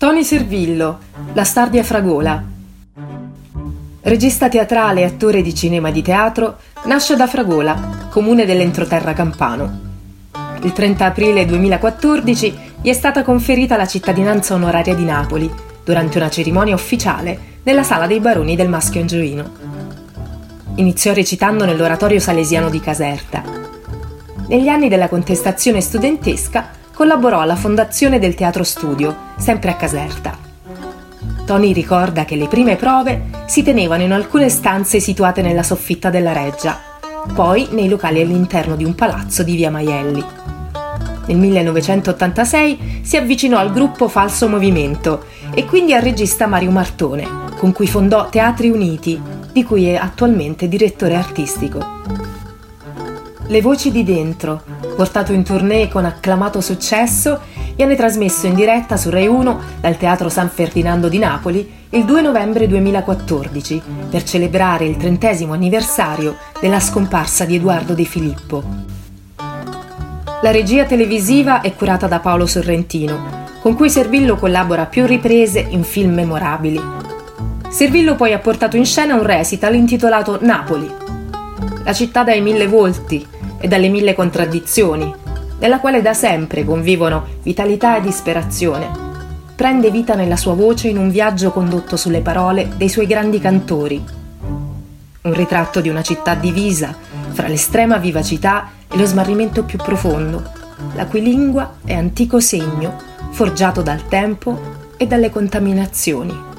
Tony Servillo, La Stardia Fragola. Regista teatrale e attore di cinema e di teatro, nasce da Fragola, comune dell'entroterra campano. Il 30 aprile 2014 gli è stata conferita la cittadinanza onoraria di Napoli durante una cerimonia ufficiale nella sala dei baroni del Maschio Angioino. Iniziò recitando nell'oratorio salesiano di Caserta. Negli anni della contestazione studentesca collaborò alla fondazione del Teatro Studio, sempre a Caserta. Tony ricorda che le prime prove si tenevano in alcune stanze situate nella soffitta della reggia, poi nei locali all'interno di un palazzo di via Maielli. Nel 1986 si avvicinò al gruppo Falso Movimento e quindi al regista Mario Martone, con cui fondò Teatri Uniti, di cui è attualmente direttore artistico. Le voci di dentro, portato in tournée con acclamato successo, viene trasmesso in diretta su Rai 1 dal Teatro San Ferdinando di Napoli il 2 novembre 2014 per celebrare il trentesimo anniversario della scomparsa di Edoardo De Filippo. La regia televisiva è curata da Paolo Sorrentino, con cui Servillo collabora a più riprese in film memorabili. Servillo poi ha portato in scena un recital intitolato Napoli, la città dai mille volti, e dalle mille contraddizioni, nella quale da sempre convivono vitalità e disperazione, prende vita nella sua voce in un viaggio condotto sulle parole dei suoi grandi cantori. Un ritratto di una città divisa fra l'estrema vivacità e lo smarrimento più profondo, la cui lingua è antico segno forgiato dal tempo e dalle contaminazioni.